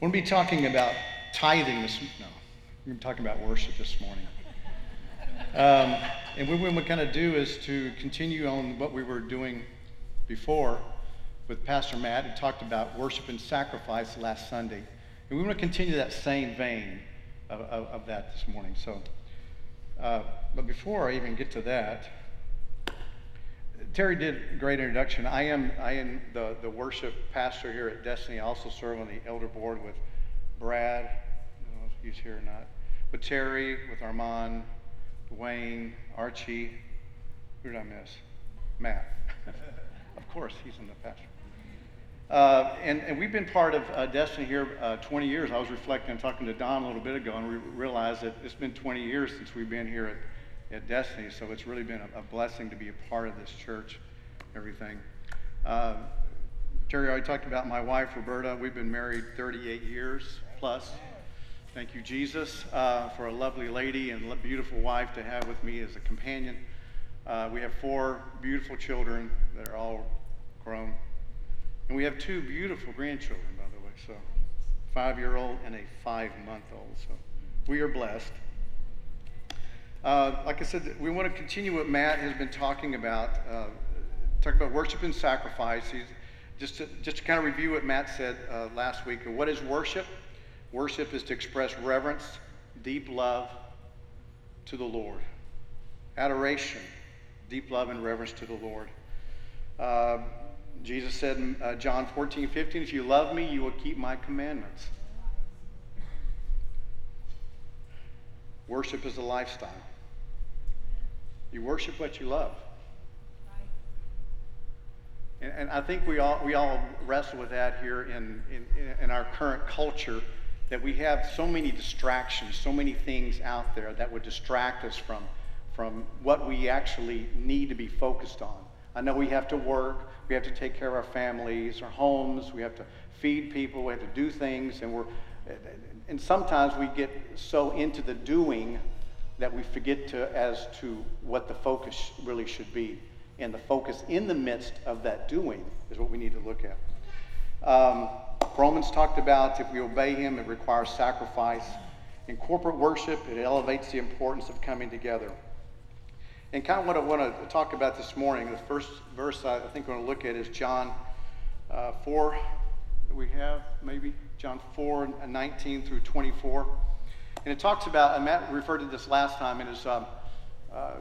We'll be talking about tithing this no, we're talking about worship this morning. Um, and what we're going to do is to continue on what we were doing before with Pastor Matt, who talked about worship and sacrifice last Sunday. And we want to continue that same vein of, of, of that this morning. So, uh, but before I even get to that, Terry did a great introduction. I am, I am the, the worship pastor here at Destiny. I also serve on the elder board with Brad, I don't know if he's here or not, with Terry, with Armand, Wayne, Archie. Who did I miss? Matt. of course, he's in the pastor. Uh, and, and we've been part of uh, Destiny here uh, 20 years. I was reflecting talking to Don a little bit ago, and we realized that it's been 20 years since we've been here at at Destiny. So it's really been a, a blessing to be a part of this church, everything. Uh, Terry already talked about my wife, Roberta. We've been married 38 years plus. Thank you, Jesus, uh, for a lovely lady and beautiful wife to have with me as a companion. Uh, we have four beautiful children that are all grown. And we have two beautiful grandchildren, by the way. So, five year old and a five month old. So, we are blessed. Uh, like I said, we want to continue what Matt has been talking about, uh, talk about worship and sacrifice. He's, just, to, just to kind of review what Matt said uh, last week. What is worship? Worship is to express reverence, deep love to the Lord. Adoration, deep love and reverence to the Lord. Uh, Jesus said in uh, John 14, 15, if you love me, you will keep my commandments. Worship is a lifestyle. You worship what you love. And, and, I think we all, we all wrestle with that here in, in, in our current culture that we have so many distractions, so many things out there that would distract us from, from what we actually need to be focused on. I know we have to work, we have to take care of our families, our homes, we have to feed people, we have to do things, and we're and sometimes we get so into the doing that we forget to as to what the focus really should be. And the focus in the midst of that doing is what we need to look at. Um, Romans talked about if we obey him, it requires sacrifice. In corporate worship, it elevates the importance of coming together. And kind of what I want to talk about this morning, the first verse I think we're going to look at is John uh, 4. We have maybe John 4 19 through 24. And it talks about, and Matt referred to this last time, it is um, uh,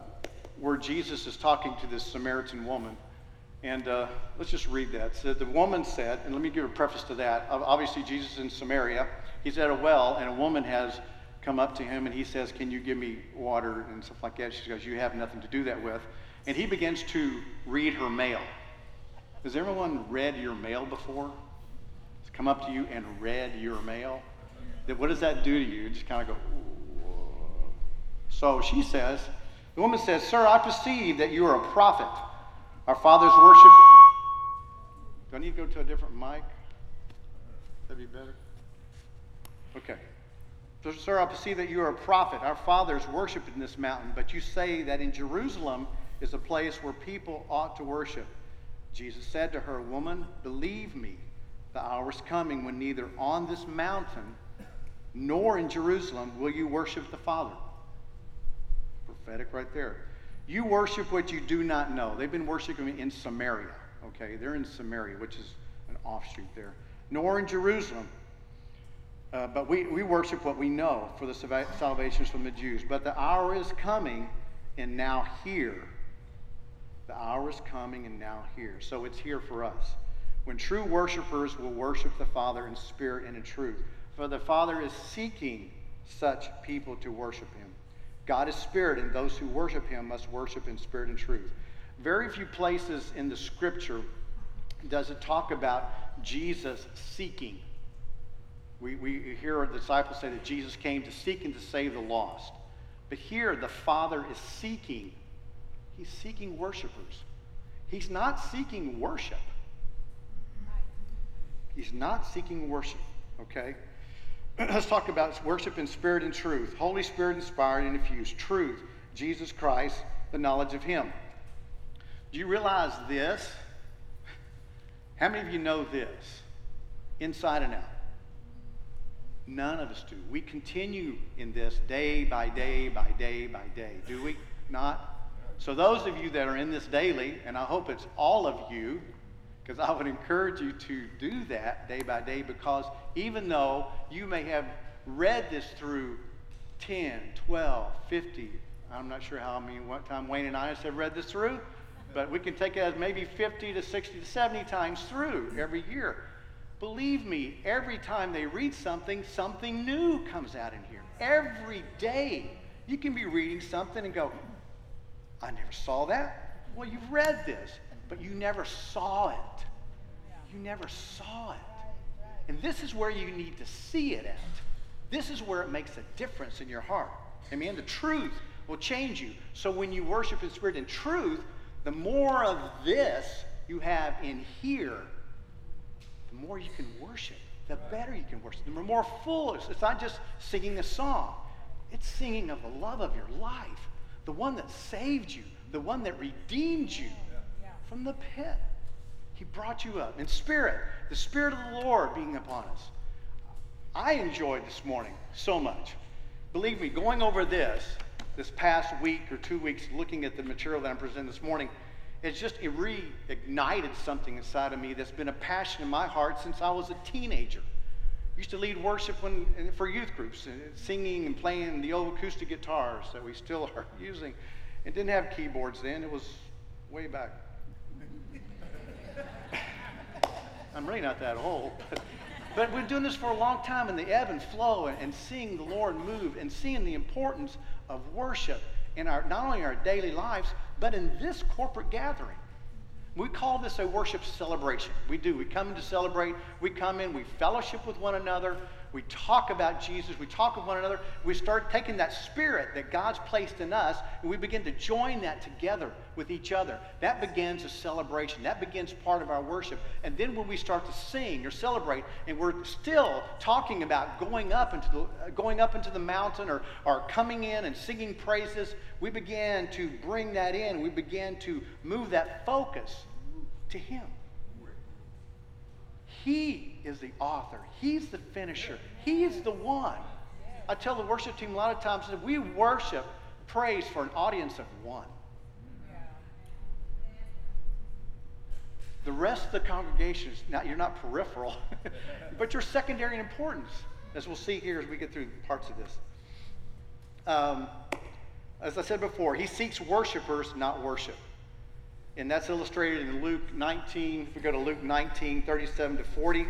where Jesus is talking to this Samaritan woman. And uh, let's just read that. So the woman said, and let me give a preface to that. Obviously, Jesus is in Samaria. He's at a well, and a woman has come up to him, and he says, Can you give me water and stuff like that? She goes, You have nothing to do that with. And he begins to read her mail. Has everyone read your mail before? It's come up to you and read your mail? What does that do to you? You just kind of go, Whoa. So she says, the woman says, Sir, I perceive that you are a prophet. Our fathers worship. Do I need to go to a different mic? That'd be better. Okay. So, sir, I perceive that you are a prophet. Our fathers worshiped in this mountain, but you say that in Jerusalem is a place where people ought to worship. Jesus said to her, Woman, believe me, the hour is coming when neither on this mountain nor in Jerusalem will you worship the Father. Prophetic right there. You worship what you do not know. They've been worshiping in Samaria, okay? They're in Samaria, which is an offshoot there. Nor in Jerusalem. Uh, but we, we worship what we know for the salvations from the Jews. But the hour is coming, and now here. The hour is coming, and now here. So it's here for us. When true worshipers will worship the Father in spirit and in truth. For the Father is seeking such people to worship him. God is spirit, and those who worship him must worship in spirit and truth. Very few places in the scripture does it talk about Jesus seeking. We, we hear our disciples say that Jesus came to seek and to save the lost. But here, the Father is seeking. He's seeking worshipers. He's not seeking worship. He's not seeking worship, okay? let's talk about worship in spirit and truth. Holy Spirit inspired and infused truth, Jesus Christ, the knowledge of Him. Do you realize this? How many of you know this? Inside and out. None of us do. We continue in this day by day by day by day, do we not? So, those of you that are in this daily, and I hope it's all of you, because I would encourage you to do that day by day, because even though you may have read this through 10, 12, 50, I'm not sure how many, what time Wayne and I have read this through, but we can take it as maybe 50 to 60 to 70 times through every year. Believe me, every time they read something, something new comes out in here. Every day. You can be reading something and go, I never saw that. Well, you've read this, but you never saw it. You never saw it. And this is where you need to see it at. This is where it makes a difference in your heart. Amen. The truth will change you. So when you worship in spirit and truth, the more of this you have in here, the more you can worship, the better you can worship. The more full it's not just singing a song, it's singing of the love of your life, the one that saved you, the one that redeemed you from the pit. He brought you up in spirit, the Spirit of the Lord being upon us. I enjoyed this morning so much. Believe me, going over this, this past week or two weeks, looking at the material that I'm presenting this morning, it's just it reignited something inside of me that's been a passion in my heart since I was a teenager. Used to lead worship when, for youth groups, uh, singing and playing the old acoustic guitars that we still are using. It didn't have keyboards then. It was way back. I'm really not that old. But we've been doing this for a long time in the ebb and flow and, and seeing the Lord move and seeing the importance of worship in our not only our daily lives, but in this corporate gathering. We call this a worship celebration. We do. We come to celebrate. We come in, we fellowship with one another. We talk about Jesus. We talk with one another. We start taking that spirit that God's placed in us and we begin to join that together with each other. That begins a celebration. That begins part of our worship. And then when we start to sing or celebrate, and we're still talking about going up into the, going up into the mountain or, or coming in and singing praises, we begin to bring that in. We begin to move that focus to Him. He is the author. He's the finisher. He is the one. I tell the worship team a lot of times that we worship praise for an audience of one. The rest of the congregation is not, you're not peripheral, but you're secondary in importance, as we'll see here as we get through parts of this. Um, as I said before, he seeks worshipers, not worship. And that's illustrated in Luke 19. If we go to Luke 19, 37 to 40,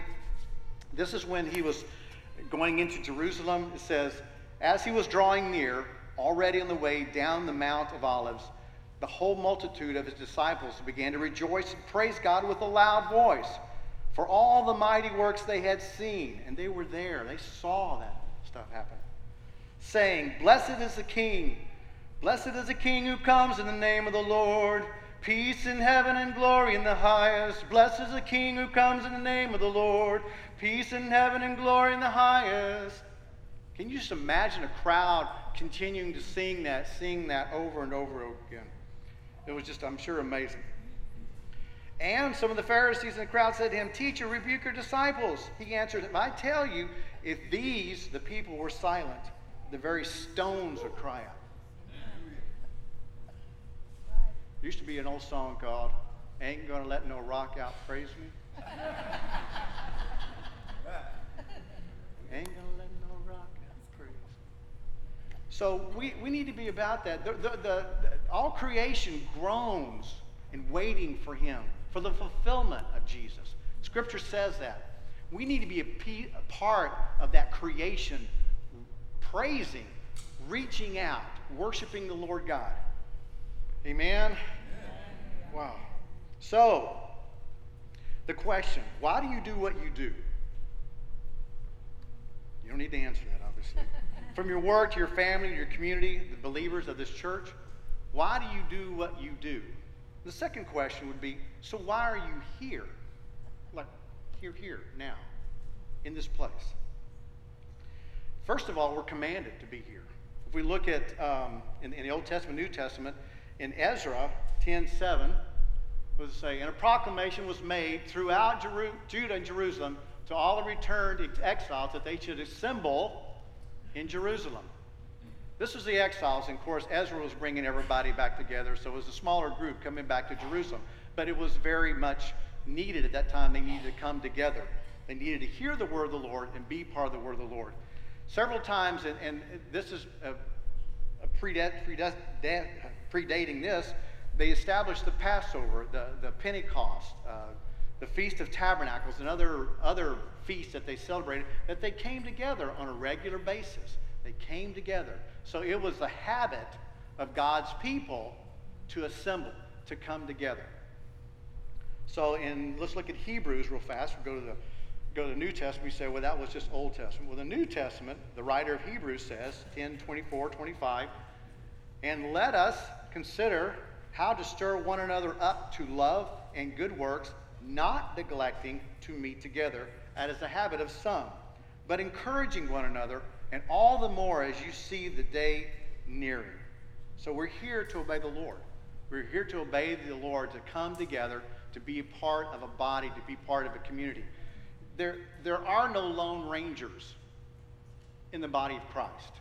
this is when he was going into Jerusalem. It says, As he was drawing near, already on the way down the Mount of Olives, the whole multitude of his disciples began to rejoice and praise God with a loud voice for all the mighty works they had seen. And they were there, they saw that stuff happen. Saying, Blessed is the King, blessed is the King who comes in the name of the Lord. Peace in heaven and glory in the highest. Blessed is the King who comes in the name of the Lord. Peace in heaven and glory in the highest. Can you just imagine a crowd continuing to sing that, sing that over and over again? It was just, I'm sure, amazing. And some of the Pharisees in the crowd said to him, Teacher, rebuke your disciples. He answered, If I tell you, if these, the people, were silent, the very stones would cry out. There used to be an old song called Ain't Gonna Let No Rock Out Praise Me. Ain't gonna let no rock out praise. So we, we need to be about that. The, the, the, all creation groans and waiting for him, for the fulfillment of Jesus. Scripture says that. We need to be a, a part of that creation, praising, reaching out, worshiping the Lord God. Amen? Wow. So, the question why do you do what you do? You don't need to answer that, obviously. From your work to your family, to your community, the believers of this church, why do you do what you do? The second question would be so why are you here? Like, here, here, now, in this place? First of all, we're commanded to be here. If we look at um, in, in the Old Testament, New Testament, in Ezra 10:7 was say, and a proclamation was made throughout Jeru- Judah and Jerusalem to all the returned exiles that they should assemble in Jerusalem. This was the exiles, and of course, Ezra was bringing everybody back together, so it was a smaller group coming back to Jerusalem. But it was very much needed at that time. They needed to come together. They needed to hear the word of the Lord and be part of the word of the Lord. Several times, and, and this is a, a predating this, they established the Passover, the, the Pentecost, uh, the Feast of Tabernacles, and other, other feasts that they celebrated, that they came together on a regular basis. They came together. So it was the habit of God's people to assemble, to come together. So in let's look at Hebrews real fast. we will go to the go to the New Testament, we say, well, that was just Old Testament. Well, the New Testament, the writer of Hebrews says, 10, 24, 25, and let us consider how to stir one another up to love and good works, not neglecting to meet together, as is the habit of some, but encouraging one another, and all the more as you see the day nearing. So we're here to obey the Lord. We're here to obey the Lord, to come together, to be a part of a body, to be part of a community. There, there are no lone rangers in the body of Christ.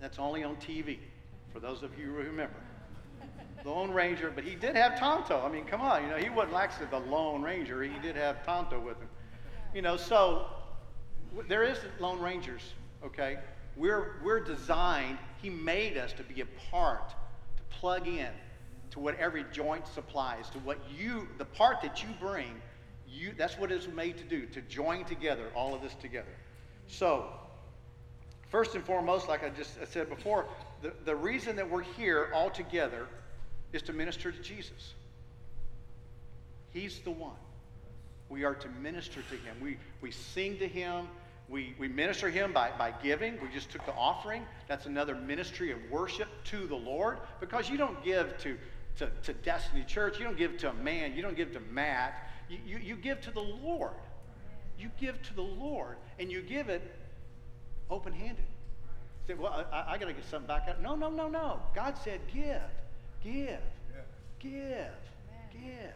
That's only on TV, for those of you who remember. Lone Ranger, but he did have Tonto. I mean, come on, you know, he wasn't actually the Lone Ranger. He did have Tonto with him. You know, so there isn't Lone Rangers, okay? We're, we're designed, he made us to be a part, to plug in to what every joint supplies, to what you, the part that you bring, you, that's what it's made to do, to join together all of this together. So, first and foremost, like I just said before, the, the reason that we're here all together is to minister to Jesus. He's the one. We are to minister to him. We, we sing to him. We, we minister him by, by giving. We just took the offering. That's another ministry of worship to the Lord because you don't give to, to, to Destiny Church. You don't give to a man. You don't give to Matt. You, you, you give to the Lord. You give to the Lord and you give it open handed. Say, well, I, I got to get something back out. No, no, no, no. God said, give, give, give, give.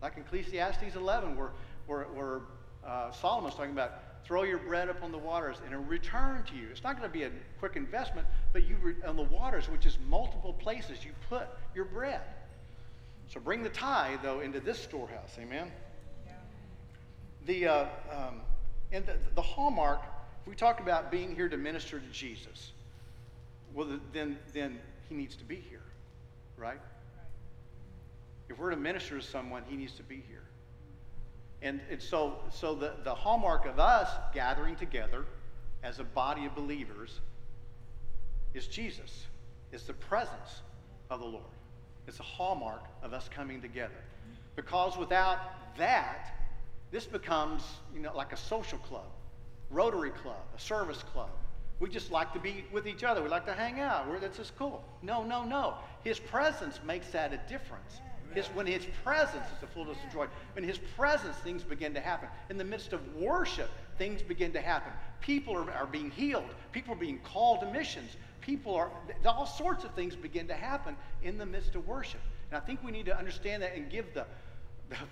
Like Ecclesiastes 11, where, where, where uh, Solomon's talking about throw your bread upon the waters and it'll return to you. It's not going to be a quick investment, but you re- on the waters, which is multiple places you put your bread. So bring the tithe, though, into this storehouse. Amen? Yeah. The, uh, um, and the, the hallmark, if we talk about being here to minister to Jesus, well, then, then he needs to be here, right? If we're to minister to someone, he needs to be here. And, and so, so the, the hallmark of us gathering together as a body of believers is Jesus. It's the presence of the Lord. It's a hallmark of us coming together. Because without that, this becomes, you know, like a social club, Rotary Club, a service club. We just like to be with each other. We like to hang out. We're, that's just cool. No, no, no. His presence makes that a difference. His, when his presence is the fullness of joy. when his presence, things begin to happen. In the midst of worship, things begin to happen. People are, are being healed. People are being called to missions. People are, all sorts of things begin to happen in the midst of worship. And I think we need to understand that and give the, the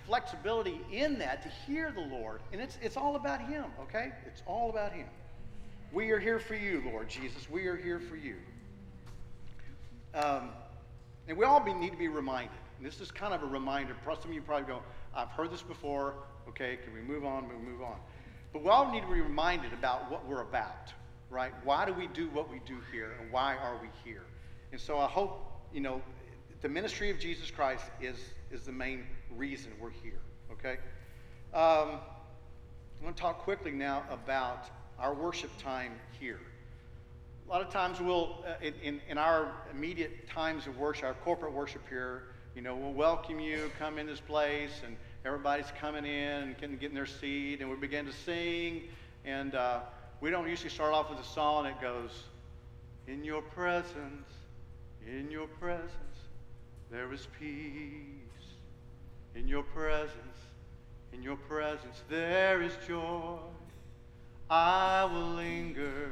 flexibility in that to hear the Lord. And it's, it's all about Him, okay? It's all about Him. We are here for you, Lord Jesus. We are here for you. Um, and we all be, need to be reminded and this is kind of a reminder. Some of you probably go, I've heard this before. Okay, can we move on? We move on. But we all need to be reminded about what we're about, right? Why do we do what we do here, and why are we here? And so I hope, you know, the ministry of Jesus Christ is, is the main reason we're here, okay? Um, I want to talk quickly now about our worship time here. A lot of times we'll, uh, in, in, in, our immediate times of worship, our corporate worship here, you know, we'll welcome you, come in this place, and everybody's coming in and getting their seat, and we begin to sing. And uh, we don't usually start off with a song that goes, In your presence, in your presence, there is peace. In your presence, in your presence, there is joy. I will linger,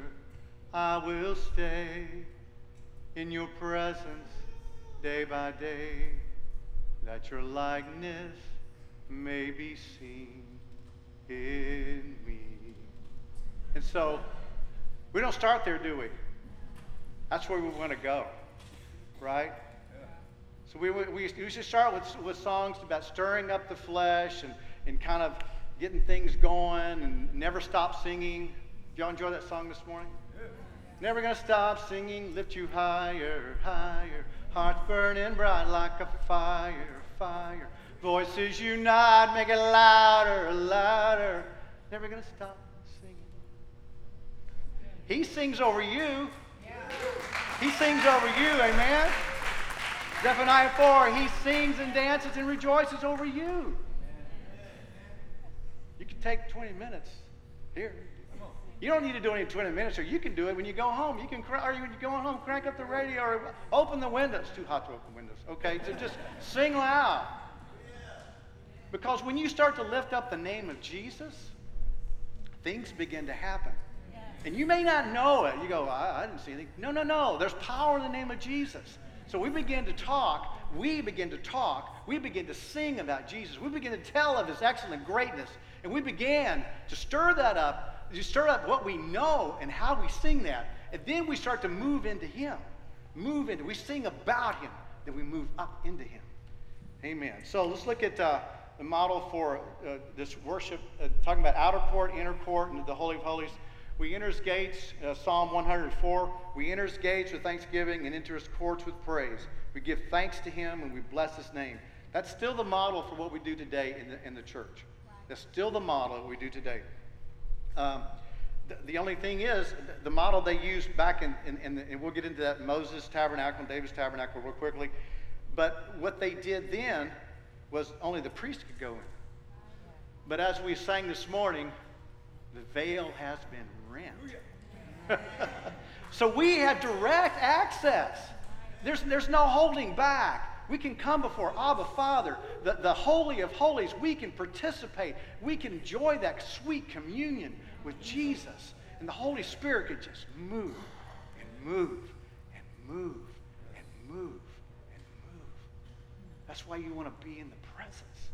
I will stay in your presence day by day that your likeness may be seen. in me. And so we don't start there, do we? That's where we want to go, right? So we, we usually start with, with songs about stirring up the flesh and, and kind of getting things going and never stop singing. Did y'all enjoy that song this morning? Never gonna stop singing, lift you higher, higher. Hearts burning bright like a fire, fire. Voices unite, make it louder, louder. Never gonna stop singing. He sings over you. He sings over you, amen. Zephaniah 4, he sings and dances and rejoices over you. You can take 20 minutes here. You don't need to do any 20 minutes, or you can do it when you go home. You can, or when you're going home, crank up the radio or open the windows. Too hot to open windows. Okay, so just sing loud. Because when you start to lift up the name of Jesus, things begin to happen. And you may not know it. You go, I, I didn't see anything. No, no, no. There's power in the name of Jesus. So we begin to talk, we begin to talk, we begin to sing about Jesus, we begin to tell of his excellent greatness, and we began to stir that up, to stir up what we know and how we sing that. And then we start to move into him. Move into, we sing about him, then we move up into him. Amen. So let's look at uh, the model for uh, this worship, uh, talking about outer court, inner court, and the Holy of Holies. We enter his gates, uh, Psalm 104. We enter his gates with thanksgiving and enter his courts with praise. We give thanks to him and we bless his name. That's still the model for what we do today in the, in the church. That's still the model we do today. Um, the, the, only thing is, the model they used back in, in, in the, and we'll get into that Moses tabernacle and David's tabernacle real quickly. But what they did then was only the priest could go in. But as we sang this morning, the veil has been so we have direct access. There's, there's no holding back. We can come before Abba Father, the, the Holy of Holies. We can participate. We can enjoy that sweet communion with Jesus. And the Holy Spirit could just move and move and move and move and move. That's why you want to be in the presence,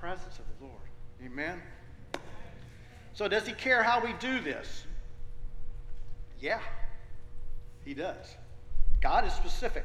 presence of the Lord. Amen. So, does he care how we do this? Yeah, he does. God is specific.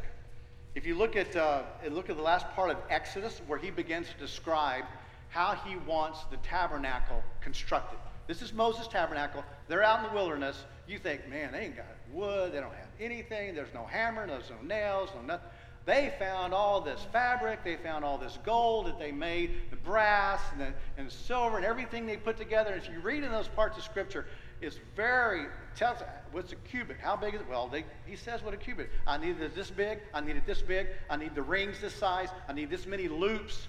If you look at, uh, look at the last part of Exodus, where he begins to describe how he wants the tabernacle constructed. This is Moses' tabernacle. They're out in the wilderness. You think, man, they ain't got wood. They don't have anything. There's no hammer. There's no nails. No nothing. They found all this fabric, they found all this gold that they made, the brass and the, and silver and everything they put together. And if you read in those parts of Scripture, it's very, tells what's a cubit? How big is it? Well, they, he says what a cubit. I need it this big, I need it this big, I need the rings this size, I need this many loops.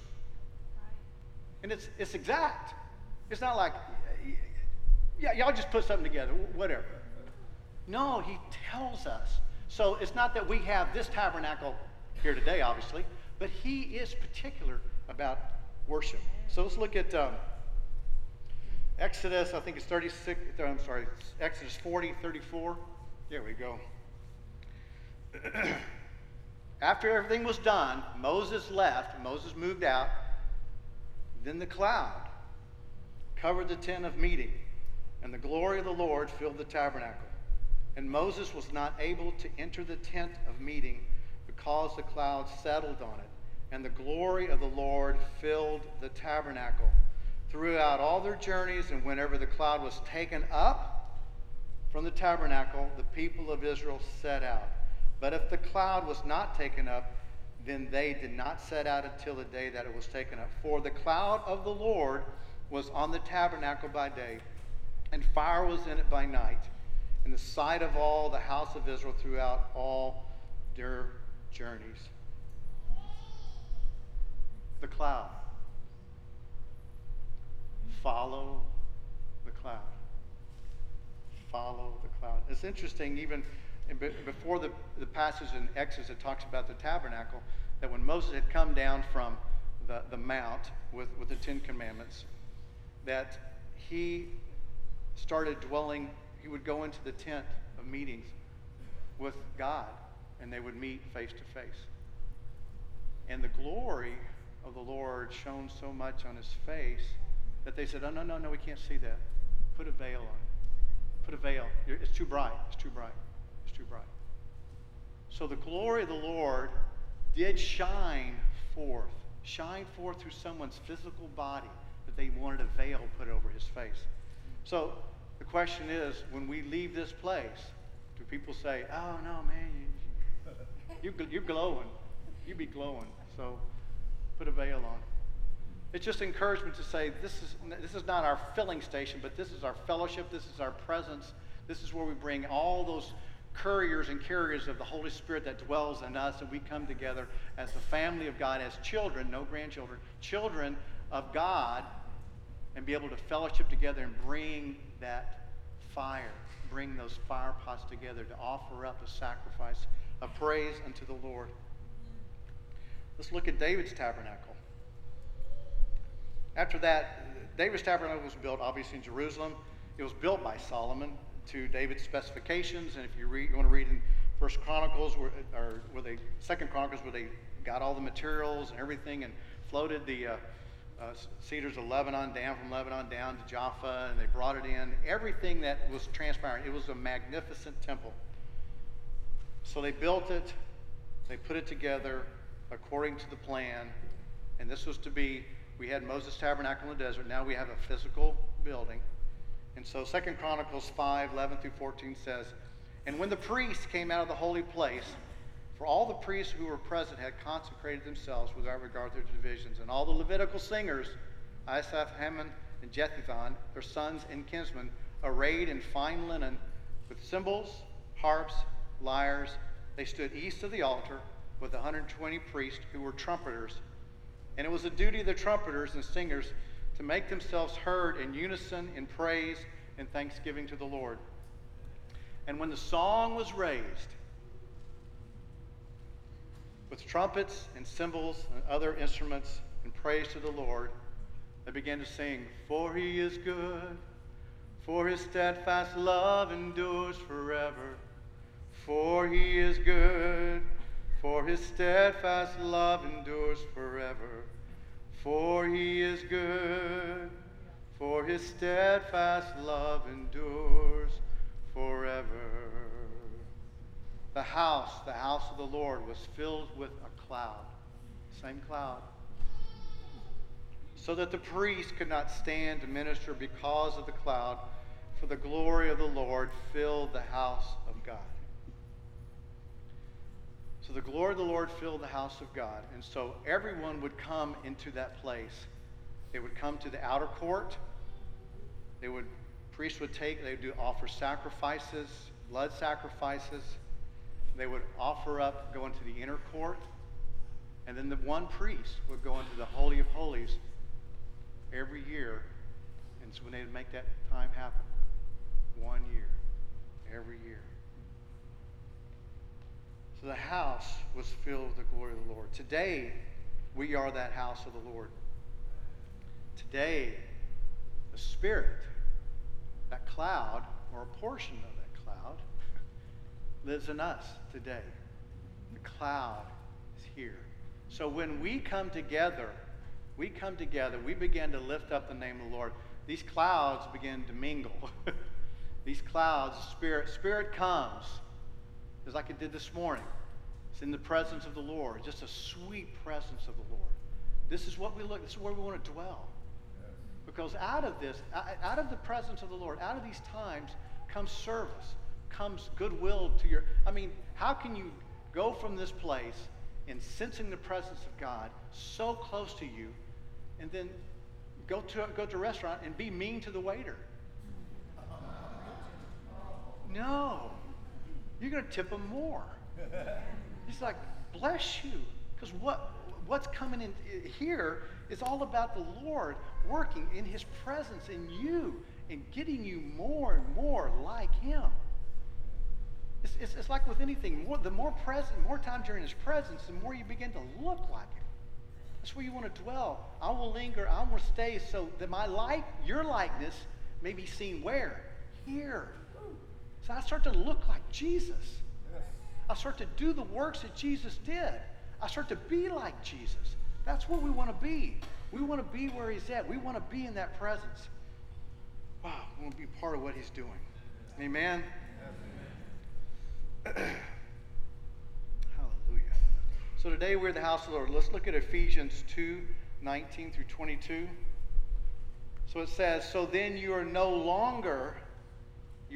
And it's, it's exact. It's not like, yeah, y'all just put something together, whatever. No, he tells us. So it's not that we have this tabernacle here today, obviously, but he is particular about worship. So let's look at um, Exodus, I think it's 36, I'm sorry, Exodus 40, 34. There we go. After everything was done, Moses left, Moses moved out. Then the cloud covered the tent of meeting, and the glory of the Lord filled the tabernacle. And Moses was not able to enter the tent of meeting because the cloud settled on it, and the glory of the Lord filled the tabernacle. Throughout all their journeys, and whenever the cloud was taken up from the tabernacle, the people of Israel set out. But if the cloud was not taken up, then they did not set out until the day that it was taken up. For the cloud of the Lord was on the tabernacle by day, and fire was in it by night, in the sight of all the house of Israel throughout all their journeys. The cloud. Follow the cloud. Follow the cloud. It's interesting, even before the, the passage in Exodus that talks about the tabernacle, that when Moses had come down from the, the mount with, with the Ten Commandments, that he started dwelling, he would go into the tent of meetings with God and they would meet face to face. And the glory of the Lord shone so much on his face that they said, oh, no, no, no, we can't see that. Put a veil on Put a veil. It's too bright. It's too bright. It's too bright. So the glory of the Lord did shine forth, shine forth through someone's physical body that they wanted a veil put over his face. So the question is, when we leave this place, do people say, "Oh no, man, you, you, you're glowing, you be glowing"? So put a veil on. It's just encouragement to say this is, this is not our filling station, but this is our fellowship, this is our presence, this is where we bring all those couriers and carriers of the Holy Spirit that dwells in us, and we come together as the family of God, as children, no grandchildren, children of God, and be able to fellowship together and bring that fire, bring those fire pots together to offer up a sacrifice of praise unto the Lord. Let's look at David's tabernacle. After that, David's tabernacle was built, obviously, in Jerusalem. It was built by Solomon to David's specifications. And if you, read, you want to read in First Chronicles, or where they, Second Chronicles, where they got all the materials and everything and floated the uh, uh, cedars of Lebanon down from Lebanon down to Jaffa, and they brought it in. Everything that was transpiring, it was a magnificent temple. So they built it, they put it together according to the plan, and this was to be we had Moses Tabernacle in the desert. Now we have a physical building. And so Second Chronicles 5, 11 through 14 says, And when the priests came out of the holy place, for all the priests who were present had consecrated themselves without regard to their divisions, and all the Levitical singers, Asaph, Heman, and Jeduthun, their sons and kinsmen, arrayed in fine linen, with cymbals, harps, lyres, they stood east of the altar with 120 priests who were trumpeters and it was the duty of the trumpeters and singers to make themselves heard in unison in praise and thanksgiving to the Lord. And when the song was raised, with trumpets and cymbals and other instruments in praise to the Lord, they began to sing, For he is good, for his steadfast love endures forever. For he is good for his steadfast love endures forever. For he is good, for his steadfast love endures forever. The house, the house of the Lord, was filled with a cloud, same cloud, so that the priest could not stand to minister because of the cloud, for the glory of the Lord filled the house of God. So the glory of the Lord filled the house of God. And so everyone would come into that place. They would come to the outer court. They would, priests would take, they would do, offer sacrifices, blood sacrifices. They would offer up, go into the inner court. And then the one priest would go into the Holy of Holies every year. And so when they would make that time happen, one year, every year. So the house was filled with the glory of the Lord. Today, we are that house of the Lord. Today, the Spirit, that cloud, or a portion of that cloud, lives in us today. The cloud is here. So when we come together, we come together, we begin to lift up the name of the Lord. These clouds begin to mingle. These clouds, Spirit, Spirit comes just like it did this morning. It's in the presence of the Lord, just a sweet presence of the Lord. This is what we look, this is where we want to dwell. Because out of this, out of the presence of the Lord, out of these times comes service, comes goodwill to your. I mean, how can you go from this place in sensing the presence of God so close to you and then go to, go to a restaurant and be mean to the waiter? No. You're going to tip them more. He's like, bless you. Because what, what's coming in here is all about the Lord working in his presence in you and getting you more and more like him. It's, it's, it's like with anything. More, the more present, more time you're in his presence, the more you begin to look like him. That's where you want to dwell. I will linger. I will stay so that my light, your likeness, may be seen where? Here. So I start to look like Jesus. I start to do the works that Jesus did. I start to be like Jesus. That's what we want to be. We want to be where He's at. We want to be in that presence. Wow, we want to be part of what He's doing. Amen. Hallelujah. So today we're the house of the Lord. Let's look at Ephesians 2 19 through 22. So it says, So then you are no longer,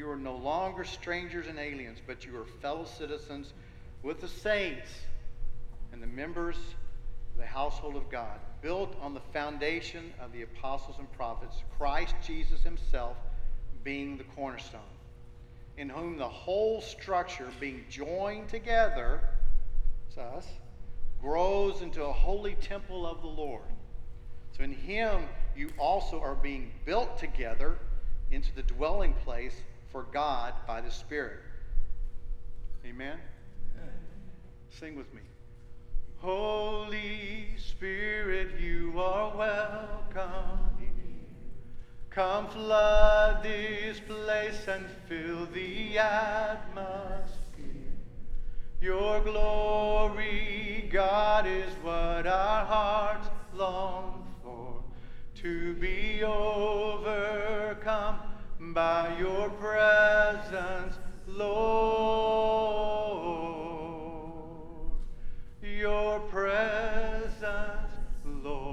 you are no longer strangers and aliens, but you are fellow citizens with the saints and the members of the household of God, built on the foundation of the apostles and prophets, Christ Jesus himself being the cornerstone, in whom the whole structure being joined together, it's us, grows into a holy temple of the Lord. So in him you also are being built together into the dwelling place for God by the Spirit. Amen? Amen. Sing with me. Holy Spirit, you are welcome. Come flood this place and fill the atmosphere. Your glory, God, is what our hearts long for. To be overcome by your presence, Lord. Your presence, Lord.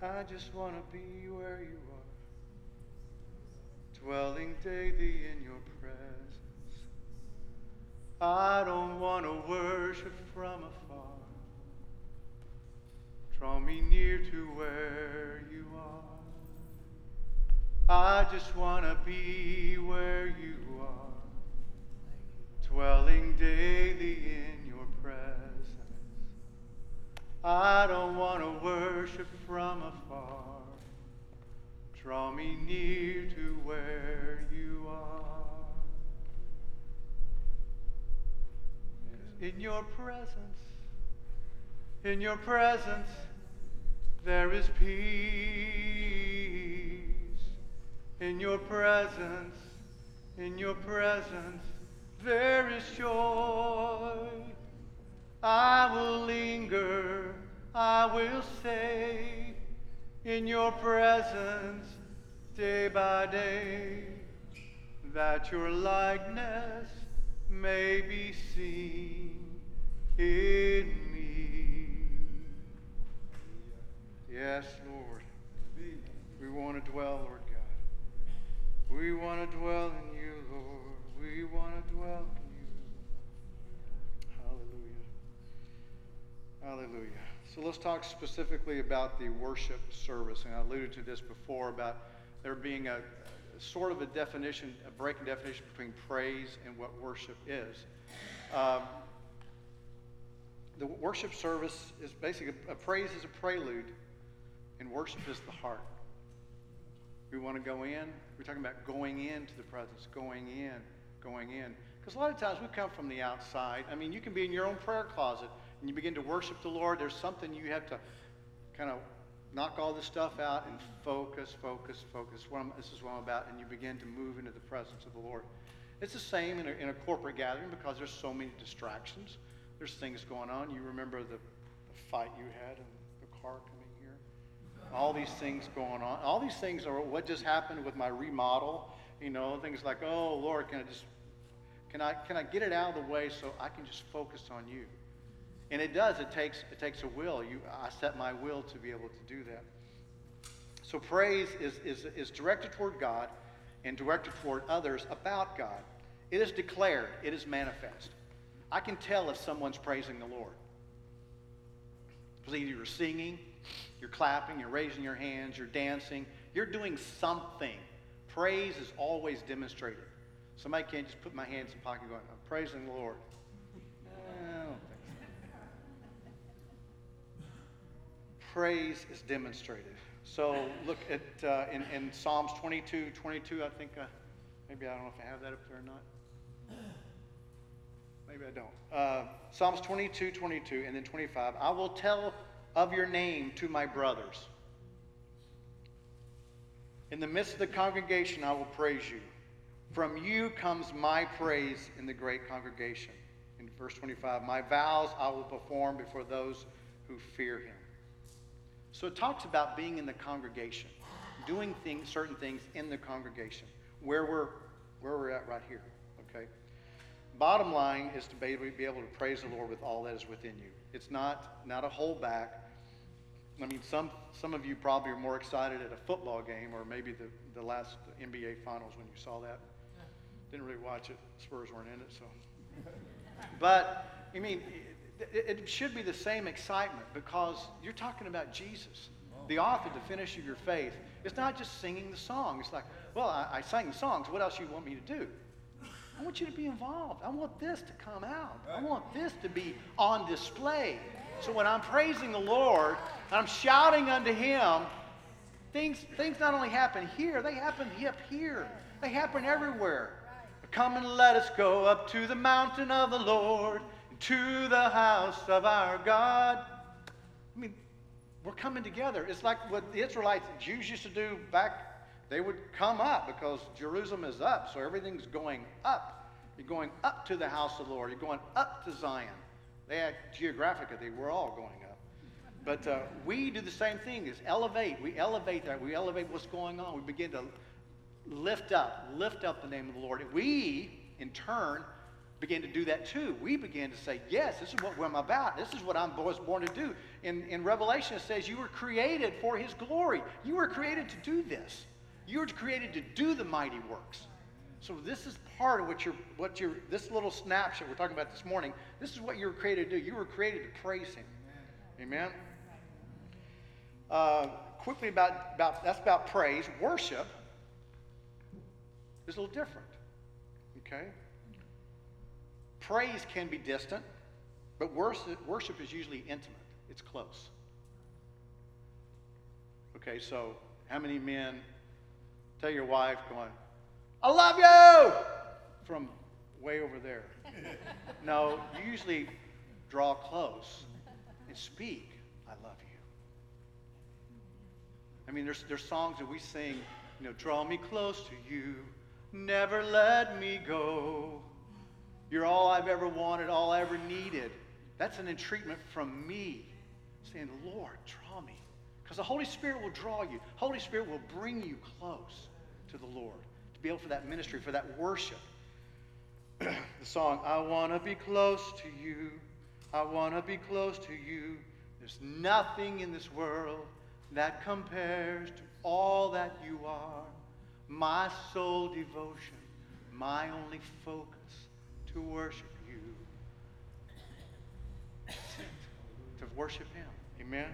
I just want to be where you are, dwelling daily in your presence. I don't want to worship from afar. Draw me near to where you are. I just want to be where you are, dwelling daily in your presence. I don't want to worship from afar. Draw me near to where you are. In your presence, in your presence, there is peace. In your presence, in your presence, there is joy. I will linger, I will stay in your presence day by day, that your likeness may be seen in me. Yes, Lord. We want to dwell, Lord God. We want to dwell in you, Lord. We want to dwell in you. Hallelujah. Hallelujah. So let's talk specifically about the worship service. And I alluded to this before about there being a sort of a definition, a breaking definition between praise and what worship is. Um, the worship service is basically a praise is a prelude, and worship is the heart. We want to go in. We're talking about going into the presence, going in, going in. Because a lot of times we come from the outside. I mean, you can be in your own prayer closet and you begin to worship the Lord. There's something you have to kind of knock all this stuff out and focus, focus, focus. This is what I'm about. And you begin to move into the presence of the Lord. It's the same in a, in a corporate gathering because there's so many distractions. There's things going on. You remember the, the fight you had and the car coming here? All these things going on. All these things are what just happened with my remodel. You know, things like, oh, Lord, can I just, can I, can I get it out of the way so I can just focus on you? And it does. It takes, it takes a will. You, I set my will to be able to do that. So praise is, is, is directed toward God and directed toward others about God. It is declared. It is manifest. I can tell if someone's praising the Lord. Because either you're singing, you're clapping, you're raising your hands, you're dancing, you're doing something. Praise is always demonstrated. Somebody can't just put my hands in pocket going, I'm praising the Lord. I don't think so. Praise is demonstrated. So look at uh, in, in Psalms 22, 22, I think, uh, maybe I don't know if I have that up there or not. Maybe I don't. Uh, Psalms 22, 22, and then 25. I will tell of your name to my brothers. In the midst of the congregation, I will praise you. From you comes my praise in the great congregation. In verse 25, my vows I will perform before those who fear him. So it talks about being in the congregation, doing things, certain things in the congregation, where we're, where we're at right here, okay? Bottom line is to be able to praise the Lord with all that is within you. It's not, not a holdback. I mean, some, some of you probably are more excited at a football game or maybe the, the last NBA finals when you saw that. Didn't really watch it. Spurs weren't in it, so. But, I mean, it, it should be the same excitement because you're talking about Jesus, the author, the finisher of your faith. It's not just singing the song. It's like, well, I, I sang the songs. What else you want me to do? I want you to be involved. I want this to come out. I want this to be on display. So when I'm praising the Lord, I'm shouting unto Him, things, things not only happen here, they happen up here. They happen everywhere. Come and let us go up to the mountain of the Lord, to the house of our God. I mean, we're coming together. It's like what the Israelites, Jews used to do back, they would come up because Jerusalem is up, so everything's going up. You're going up to the house of the Lord. You're going up to Zion. They act geographically, we're all going up. But uh, we do the same thing is elevate. We elevate that. We elevate what's going on. We begin to lift up, lift up the name of the Lord. We, in turn, begin to do that too. We begin to say, yes, this is what I'm about. This is what I was born to do. In, in Revelation, it says you were created for his glory. You were created to do this. You were created to do the mighty works. So this is part of what you're, what you're, this little snapshot we're talking about this morning, this is what you were created to do. You were created to praise him. Amen? Uh, quickly about, about, that's about praise. Worship is a little different. Okay? Praise can be distant, but worship, worship is usually intimate, it's close. Okay, so how many men tell your wife, going, I love you from way over there? no, you usually draw close and speak, I love you. I mean, there's, there's songs that we sing, you know, draw me close to you, never let me go. You're all I've ever wanted, all I ever needed. That's an entreatment from me saying, Lord, draw me. Because the Holy Spirit will draw you. Holy Spirit will bring you close to the Lord to be able for that ministry, for that worship. the song, I want to be close to you. I want to be close to you. There's nothing in this world that compares to all that you are. My sole devotion, my only focus to worship you. to worship Him. Amen?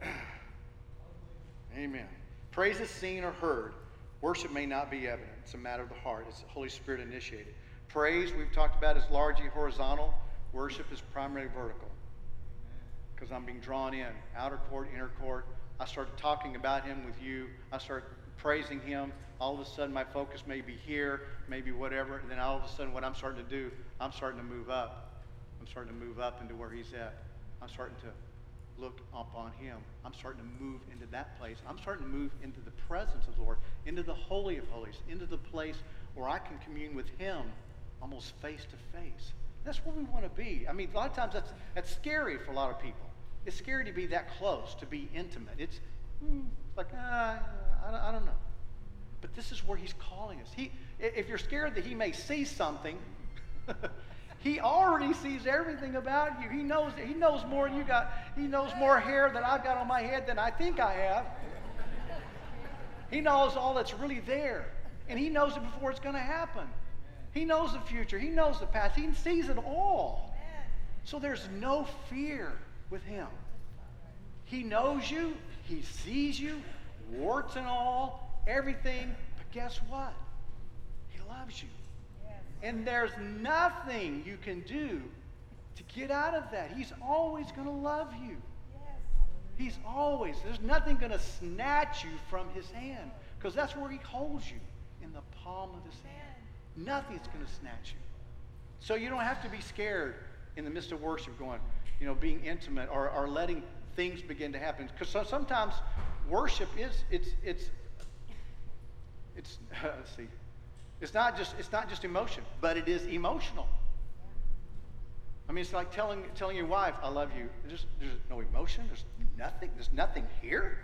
Amen. Praise is seen or heard. Worship may not be evident. It's a matter of the heart. It's the Holy Spirit initiated. Praise, we've talked about, is largely horizontal. Worship is primarily vertical. Because I'm being drawn in. Outer court, inner court. I start talking about Him with you. I start praising Him all of a sudden my focus may be here, maybe whatever, and then all of a sudden what I'm starting to do, I'm starting to move up. I'm starting to move up into where he's at. I'm starting to look up on him. I'm starting to move into that place. I'm starting to move into the presence of the Lord, into the Holy of Holies, into the place where I can commune with him almost face to face. That's where we want to be. I mean, a lot of times that's, that's scary for a lot of people. It's scary to be that close, to be intimate. It's, hmm, like, uh, I, I don't know. But this is where he's calling us. He, if you're scared that he may see something, he already sees everything about you. He knows he knows more than you got. He knows more hair that I've got on my head than I think I have. He knows all that's really there. And he knows it before it's going to happen. He knows the future. He knows the past. He sees it all. So there's no fear with him. He knows you. He sees you, warts and all, everything, but guess what? He loves you. And there's nothing you can do to get out of that. He's always going to love you. He's always, there's nothing going to snatch you from his hand because that's where he holds you in the palm of his hand. Nothing's going to snatch you. So you don't have to be scared in the midst of worship going, you know, being intimate or, or letting things begin to happen. Because so sometimes worship is, it's, it's it's, see, it's not just, it's not just emotion, but it is emotional. I mean, it's like telling, telling your wife, I love you. There's, there's no emotion. There's nothing. There's nothing here.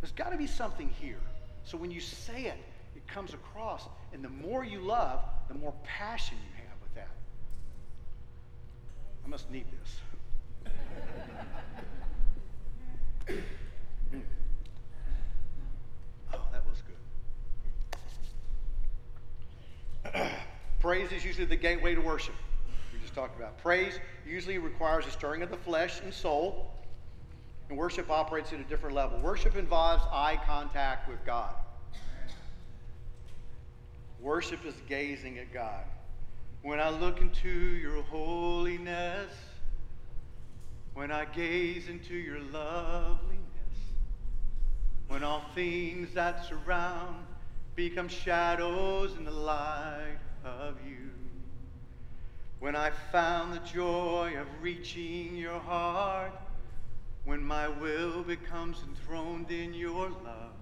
There's got to be something here. So when you say it, it comes across. And the more you love, the more passion you have with that. I must need this. oh, that was good. Praise is usually the gateway to worship We just talked about. Praise usually requires a stirring of the flesh and soul, and worship operates at a different level. Worship involves eye contact with God. Worship is gazing at God. When I look into your holiness, when I gaze into your loveliness, when all things that surround become shadows in the light of you. When I found the joy of reaching your heart, when my will becomes enthroned in your love,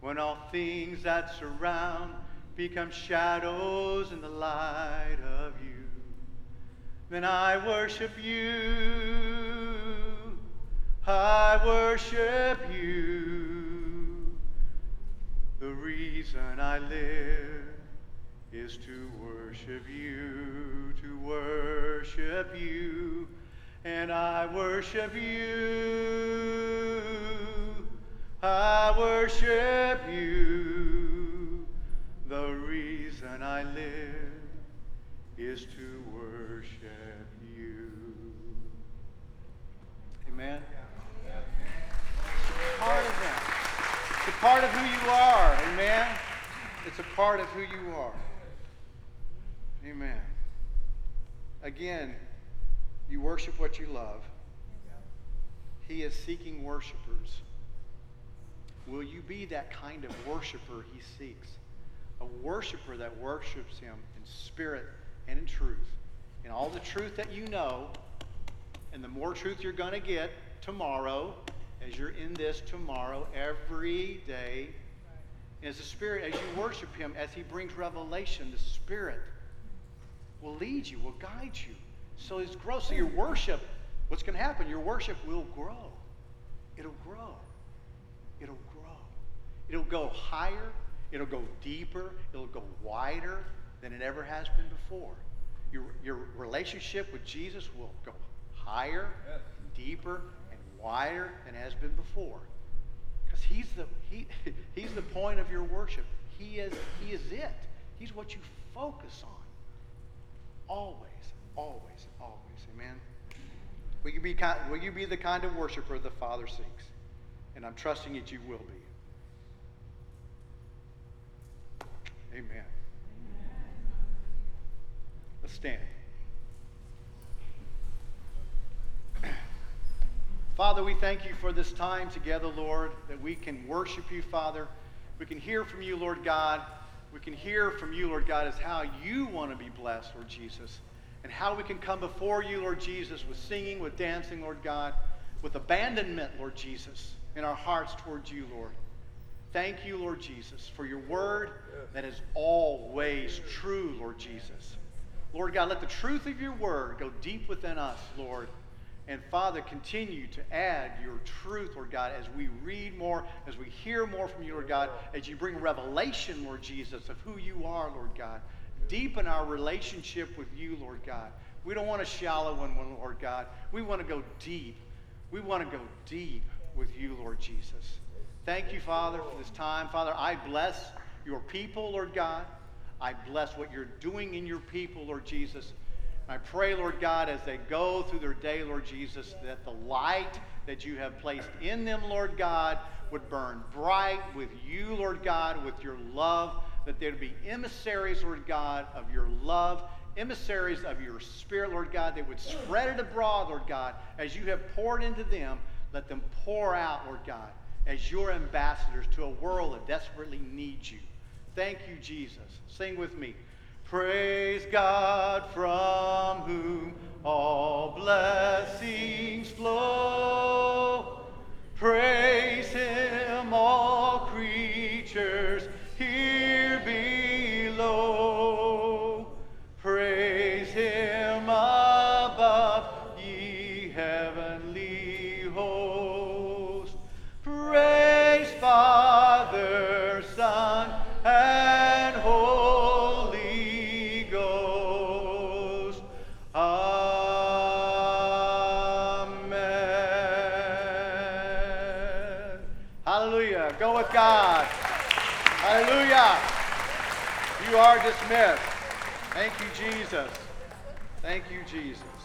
when all things that surround become shadows in the light of you, then I worship you. I worship you. Reason I live is to worship you, to worship you, and I worship you. I worship you. The reason I live is to worship you. Amen. It's part of that. It's a part of who you are. Amen. It's a part of who you are. Amen. Again, you worship what you love. He is seeking worshipers. Will you be that kind of worshiper he seeks? A worshiper that worships him in spirit and in truth. In all the truth that you know, and the more truth you're going to get tomorrow, as you're in this tomorrow, every day, as the Spirit, as you worship Him, as He brings revelation, the Spirit will lead you, will guide you. So it's growth. So your worship, what's going to happen? Your worship will grow. It'll grow. It'll grow. It'll go higher. It'll go deeper. It'll go wider than it ever has been before. Your, your relationship with Jesus will go higher, yes. deeper, wider than has been before. Because he's the, he, he's the point of your worship. He is, he is it. He's what you focus on. Always, always, always. Amen. Will you be, kind, will you be the kind of worshiper the Father seeks? And I'm trusting that you will be. Amen. Let's stand. Father, we thank you for this time together, Lord, that we can worship you, Father. We can hear from you, Lord God we can hear from you, Lord God, is how you want to be blessed, Lord Jesus, and how we can come before you, Lord Jesus, with singing, with dancing, Lord God, with abandonment, Lord Jesus, in our hearts towards you, Lord. Thank you, Lord Jesus, for your word that is always true, Lord Jesus. Lord God, let the truth of your word go deep within us, Lord. And Father, continue to add your truth, Lord God, as we read more, as we hear more from you, Lord God, as you bring revelation, Lord Jesus, of who you are, Lord God. Deepen our relationship with you, Lord God. We don't want a shallow one, Lord God. We want to go deep. We want to go deep with you, Lord Jesus. Thank you, Father, for this time. Father, I bless your people, Lord God. I bless what you're doing in your people, Lord Jesus. I pray, Lord God, as they go through their day, Lord Jesus, that the light that you have placed in them, Lord God, would burn bright with you, Lord God, with your love, that there would be emissaries, Lord God, of your love, emissaries of your spirit, Lord God, that would spread it abroad, Lord God, as you have poured into them, let them pour out, Lord God, as your ambassadors to a world that desperately needs you. Thank you, Jesus. Sing with me. Praise God from whom all blessings flow. Praise Him, all creatures here below. You are dismissed. Thank you, Jesus. Thank you, Jesus.